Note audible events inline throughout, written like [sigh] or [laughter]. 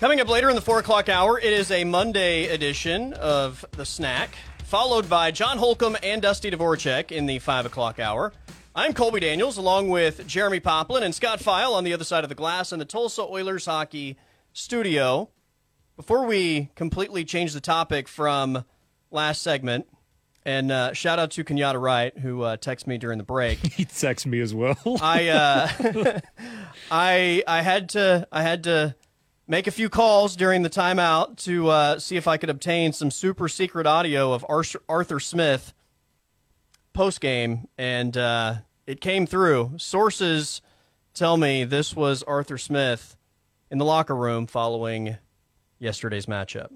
Coming up later in the 4 o'clock hour, it is a Monday edition of The Snack, followed by John Holcomb and Dusty Dvorak in the 5 o'clock hour. I'm Colby Daniels, along with Jeremy Poplin and Scott File on the other side of the glass in the Tulsa Oilers hockey studio. Before we completely change the topic from last segment, and uh, shout out to Kenyatta Wright, who uh, texted me during the break. [laughs] he texted me as well. I, uh, [laughs] [laughs] I, I had to, I had to make a few calls during the timeout to uh, see if I could obtain some super secret audio of Arthur Smith post game, and uh, it came through. Sources tell me this was Arthur Smith in the locker room following yesterday's matchup.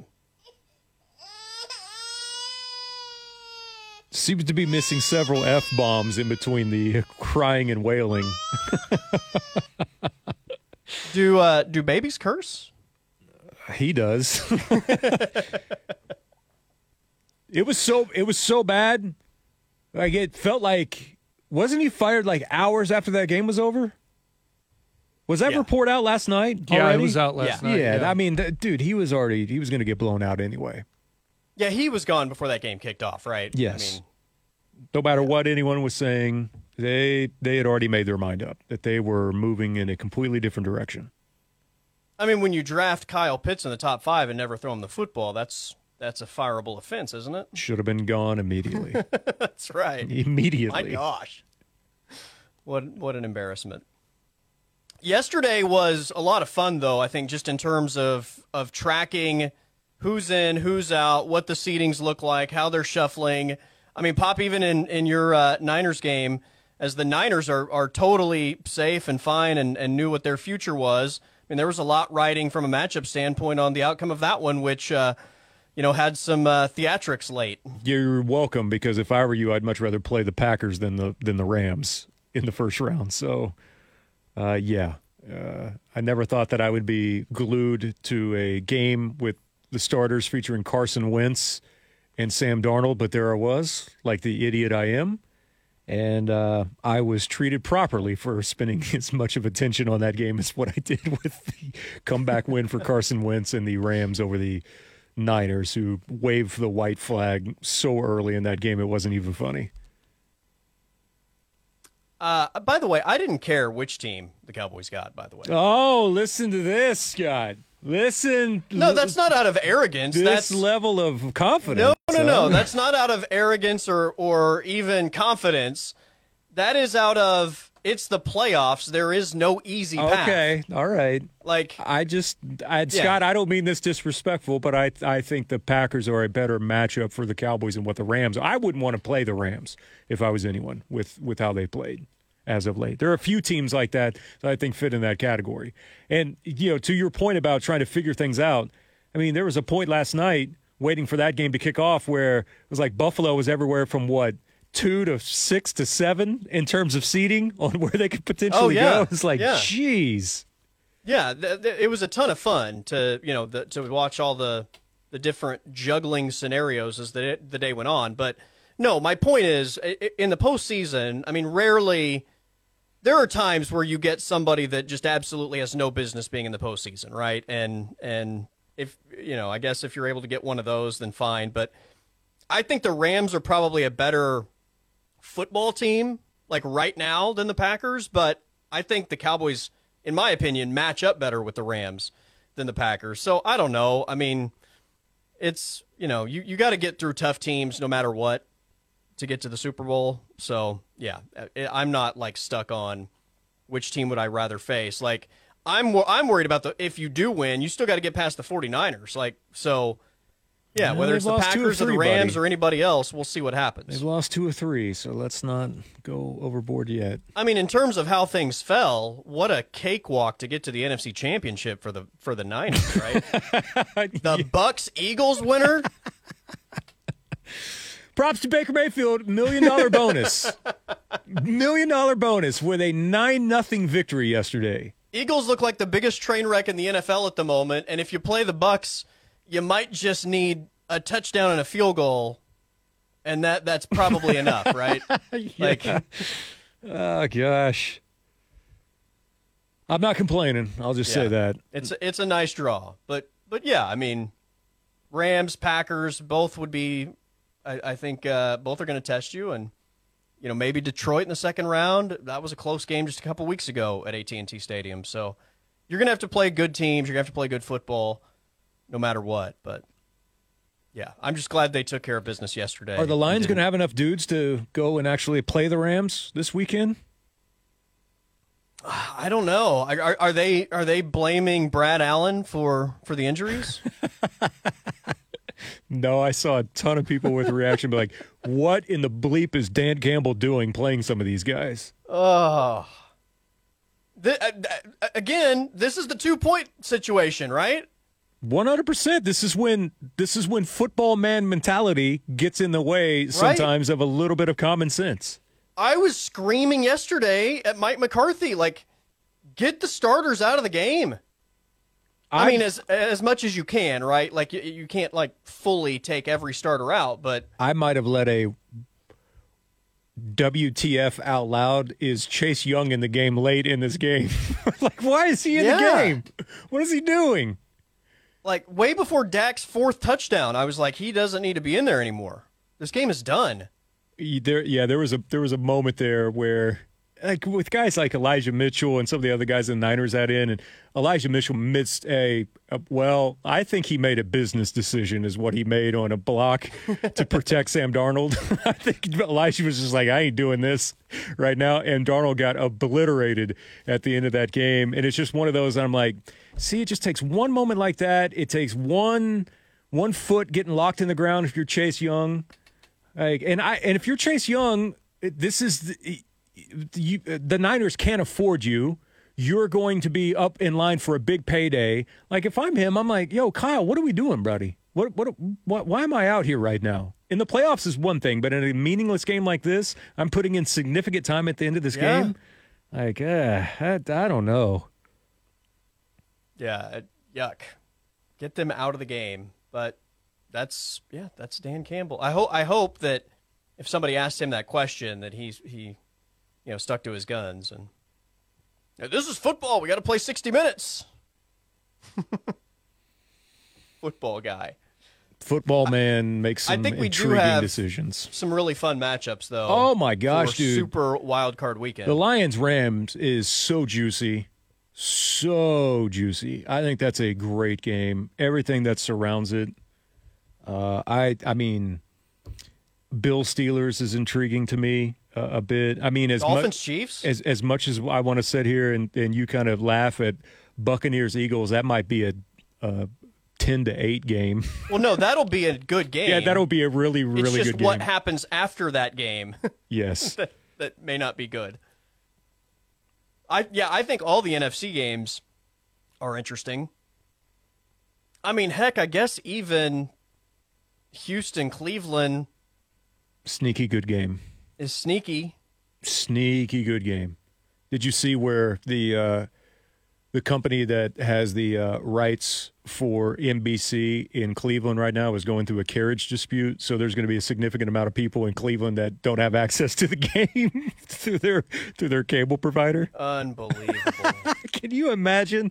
Seems to be missing several f bombs in between the crying and wailing. [laughs] Do uh, do babies curse? He does. [laughs] it was so it was so bad. Like it felt like wasn't he fired like hours after that game was over? Was that yeah. report out last night? Yeah, already? it was out last yeah. night. Yeah, yeah, I mean, dude, he was already he was going to get blown out anyway. Yeah, he was gone before that game kicked off, right? Yes. I mean, no matter what anyone was saying, they they had already made their mind up that they were moving in a completely different direction. I mean, when you draft Kyle Pitts in the top five and never throw him the football, that's that's a fireable offense, isn't it? Should have been gone immediately. [laughs] that's right. Immediately. My gosh, what what an embarrassment. Yesterday was a lot of fun, though. I think just in terms of of tracking who's in, who's out, what the seedings look like, how they're shuffling. I mean, Pop, even in in your uh, Niners game, as the Niners are are totally safe and fine and, and knew what their future was. I mean, there was a lot riding from a matchup standpoint on the outcome of that one, which. Uh, you know, had some uh, theatrics late. You're welcome because if I were you, I'd much rather play the Packers than the than the Rams in the first round. So, uh, yeah, uh, I never thought that I would be glued to a game with the starters featuring Carson Wentz and Sam Darnold, but there I was, like the idiot I am. And uh, I was treated properly for spending [laughs] as much of attention on that game as what I did [laughs] with the comeback win for Carson Wentz and the Rams over the Niners, who waved the white flag so early in that game it wasn't even funny. Uh, by the way, I didn't care which team the Cowboys got. By the way. Oh, listen to this, Scott. Listen. No, that's not out of arrogance. This that's level of confidence. No, no, no. No. That's not out of arrogance or or even confidence. That is out of it's the playoffs. There is no easy path. Okay, all right. Like I just, I, yeah. Scott, I don't mean this disrespectful, but I, I think the Packers are a better matchup for the Cowboys than what the Rams. I wouldn't want to play the Rams if I was anyone with with how they played as of late. There are a few teams like that that I think fit in that category. And you know, to your point about trying to figure things out, I mean, there was a point last night waiting for that game to kick off where it was like Buffalo was everywhere from what two to six to seven in terms of seating [laughs] on where they could potentially oh, yeah. go. It's like, yeah. jeez. Yeah, th- th- it was a ton of fun to you know the, to watch all the the different juggling scenarios as the the day went on. But no, my point is in the postseason. I mean, rarely there are times where you get somebody that just absolutely has no business being in the postseason, right? And and if you know, I guess if you're able to get one of those, then fine. But I think the Rams are probably a better football team, like right now, than the Packers. But I think the Cowboys, in my opinion, match up better with the Rams than the Packers. So I don't know. I mean, it's you know, you you got to get through tough teams no matter what to get to the Super Bowl. So yeah, I'm not like stuck on which team would I rather face. Like I'm I'm worried about the if you do win, you still got to get past the 49ers. Like so. Yeah, yeah whether it's the Packers or, three, or, the Rams buddy. or anybody else, we'll see what happens. They've lost two or three, so let's not go overboard yet. I mean, in terms of how things fell, what a cakewalk to get to the NFC Championship for the for the Niners, right? [laughs] the. Bucks Eagles winner. Props to Baker Mayfield, million dollar bonus. [laughs] million dollar bonus with a 9 nothing victory yesterday. Eagles look like the biggest train wreck in the NFL at the moment, and if you play the Bucks, you might just need a touchdown and a field goal, and that that's probably [laughs] enough, right? Like, oh gosh. I'm not complaining. I'll just say that. It's it's a nice draw, but but yeah, I mean, Rams, Packers, both would be. I, I think uh, both are going to test you, and you know maybe Detroit in the second round. That was a close game just a couple weeks ago at AT and T Stadium. So you're going to have to play good teams. You're going to have to play good football, no matter what. But yeah, I'm just glad they took care of business yesterday. Are the Lions going to have enough dudes to go and actually play the Rams this weekend? I don't know. Are, are, are they are they blaming Brad Allen for for the injuries? [laughs] No, I saw a ton of people with reaction be like, "What in the bleep is Dan Campbell doing playing some of these guys?" Oh. Th- uh, again, this is the two point situation, right? One hundred percent. This is when this is when football man mentality gets in the way sometimes of a little bit of common sense. I was screaming yesterday at Mike McCarthy, like, get the starters out of the game. I, mean, as as much as you can, right? Like, you, you can't like fully take every starter out, but I might have let a WTF out loud is Chase Young in the game late in this game. [laughs] like, why is he in the game? What is he doing? like way before Dak's fourth touchdown, I was like, he doesn't need to be in there anymore. This game is done. there yeah there was a there was a moment there where like with guys like Elijah Mitchell and some of the other guys in the Niners had in and Elijah Mitchell missed a, a well I think he made a business decision is what he made on a block to [laughs] protect Sam Darnold. [laughs] I think Elijah was just like I ain't doing this right now. And Darnold got obliterated at the end of that game. And it's just one of those I'm like see it just takes one moment like that. It takes one one foot getting locked in the ground if you're Chase Young. Like, and I and if you're Chase Young, this is the, you, the Niners can't afford you. You're going to be up in line for a big payday. Like if I'm him, I'm like, yo, Kyle, what are we doing, buddy? What what what? Why am I out here right now? In the playoffs is one thing, but in a meaningless game like this, I'm putting in significant time at the end of this Yeah. game. Like, uh, I, I don't know. Yeah, yuck. Get them out of the game. But that's yeah, that's Dan Campbell. I hope I hope that if somebody asked him that question that he's he you know stuck to his guns and "Now, this is football. We got to play 60 minutes. [laughs] football guy. Football man makes I some think we do have- decisions. Some really fun matchups though. Oh my gosh, dude! Super wild card weekend. The Lions Rams is so juicy. So juicy. I think that's a great game. Everything that surrounds it. Uh, I I mean, Bill Steelers is intriguing to me a bit. I mean, as Dolphins much Chiefs. as as much as I want to sit here and, and you kind of laugh at Buccaneers Eagles, that might be a, a ten to eight game. [laughs] well, no, that'll be a good game. [laughs] yeah, that'll be a really really It's just good game. what happens after that game. [laughs] yes. that, that may not be good. I yeah, I think all the NFC games are interesting. I mean, heck, I guess even Houston Cleveland Sneaky good game. Is sneaky. sneaky good game. Did you see where the uh, the company that has the uh, rights for NBC in Cleveland right now is going through a carriage dispute? So there's going to be a significant amount of people in Cleveland that don't have access to the [laughs] game through their through their cable provider. Unbelievable. [laughs] Can you imagine?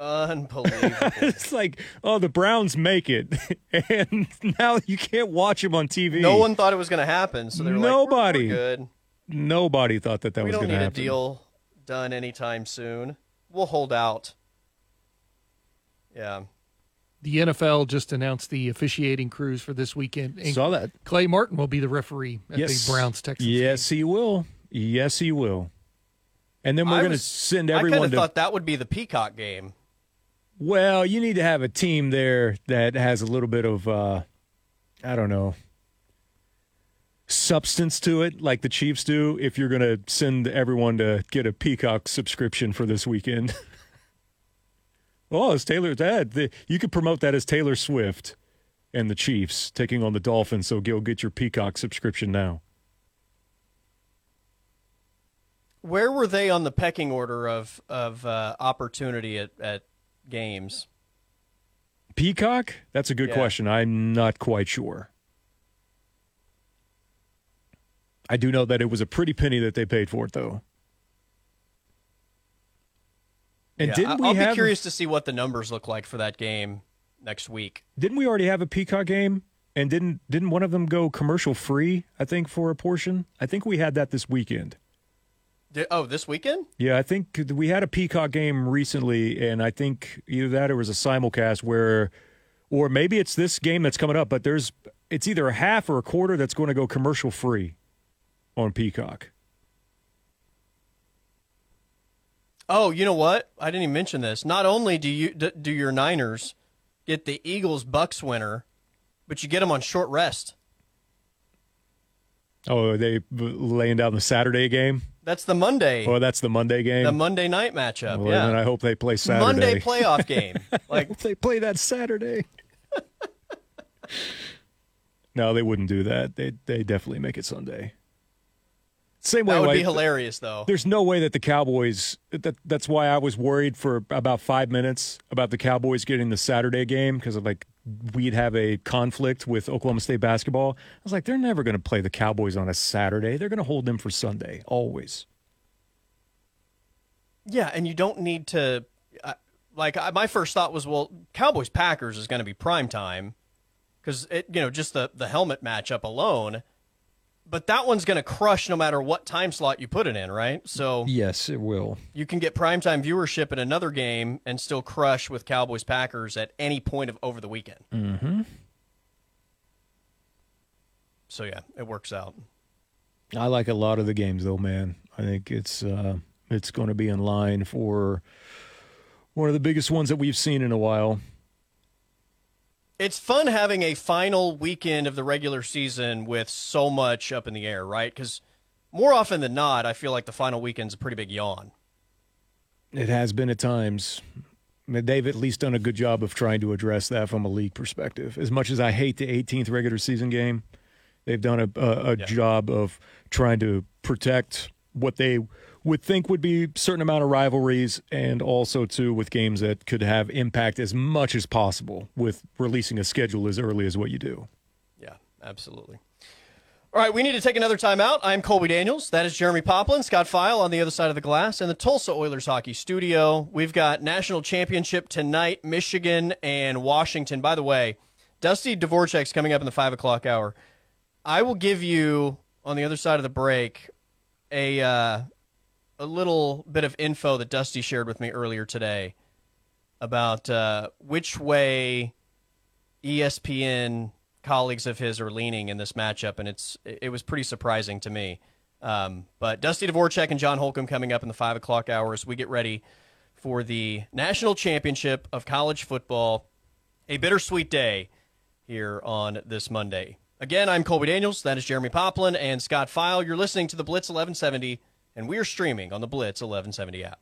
Unbelievable. [laughs] It's like, oh, the Browns make it, [laughs] and now you can't watch them on TV. No one thought it was going to happen, so they were Nobody. like, "We're- we're good. nobody thought that that we was going to happen. We don't need a deal done anytime soon. We'll hold out." Yeah. The NFL just announced the officiating crews for this weekend. And Saw that. Clay Martin will be the referee at yes. the Browns Texans. Yes, he will. Yes, he will. And then we're going to was- send I kind everyone of thought that would be the Peacock game. Well, you need to have a team there that has a little bit of, uh, I don't know, substance to it, like the Chiefs do. If you're going to send everyone to get a Peacock subscription for this weekend. [laughs] oh, it's Taylor. That the, you could promote that as Taylor Swift and the Chiefs taking on the Dolphins. So go get your Peacock subscription now. Where were they on the pecking order of of uh, opportunity at, at games? Peacock? That's a good Yeah. question. I'm not quite sure. I do know that it was a pretty penny that they paid for it, though. And Yeah, didn't we I'll have? be curious to see what the numbers look like for that game next week. Didn't we already have a Peacock game? And didn't didn't one of them go commercial free? I think for a portion. I think we had that this weekend. Oh, this weekend? Yeah, I think we had a Peacock game recently, and I think either that or it was a simulcast where, or maybe it's this game that's coming up. But there's it's either a half or a quarter that's going to go commercial free on Peacock. Oh, you know what? I didn't even mention this. Not only do you d- do your Niners get the Eagles Bucks winner, but you get them on short rest. Oh, are they uh, laying down the Saturday game? That's the Monday, Oh, that's the Monday game. the Monday night matchup. well, yeah, I hope they play Saturday. Monday playoff [laughs] game. Like they play that Saturday. [laughs] no, they wouldn't do that. They they definitely make it Sunday. Same way. that would like, be hilarious, though. There's no way that the Cowboys. That that's why I was worried for about five minutes about the Cowboys getting the Saturday game because of like we'd have a conflict with Oklahoma State basketball. I was like, they're never going to play the Cowboys on a Saturday. They're going to hold them for Sunday always. Yeah, and you don't need to. Uh, like I, my first thought was, well, Cowboys Packers is going to be prime time because it, you know, just the the helmet matchup alone. But that one's going to crush no matter what time slot you put it in, right? So Yes, it will. you can get primetime viewership in another game and still crush with Cowboys Packers at any point of over the weekend. Mm-hmm. So yeah, it works out. I like a lot of the games though, man. I think it's uh, it's going to be in line for one of the biggest ones that we've seen in a while. It's fun having a final weekend of the regular season with so much up in the air, right? Because more often than not, I feel like the final weekend's a pretty big yawn. It has been at times. They've at least done a good job of trying to address that from a league perspective. As much as I hate the 18th regular season game, they've done a, a, a Yeah. job of trying to protect what they would think would be certain amount of rivalries, and also too with games that could have impact as much as possible with releasing a schedule as early as what you do. Yeah, absolutely. All right, we need to take another time out. I'm Colby Daniels. That is Jeremy Poplin, Scott File on the other side of the glass, in the Tulsa Oilers hockey studio. We've got national championship tonight, Michigan and Washington. By the way, Dusty Dvorak's coming up in the five o'clock hour. I will give you on the other side of the break a uh, a little bit of info that Dusty shared with me earlier today about uh, which way ESPN colleagues of his are leaning in this matchup, and it's it was pretty surprising to me. Um, but Dusty Dvorak and John Holcomb coming up in the five o'clock hours. we get ready for the national championship of college football. A bittersweet day here on this Monday. Again, I'm Colby Daniels. That is Jeremy Poplin and Scott File. You're listening to the Blitz 1170, and we are streaming on the Blitz 1170 app.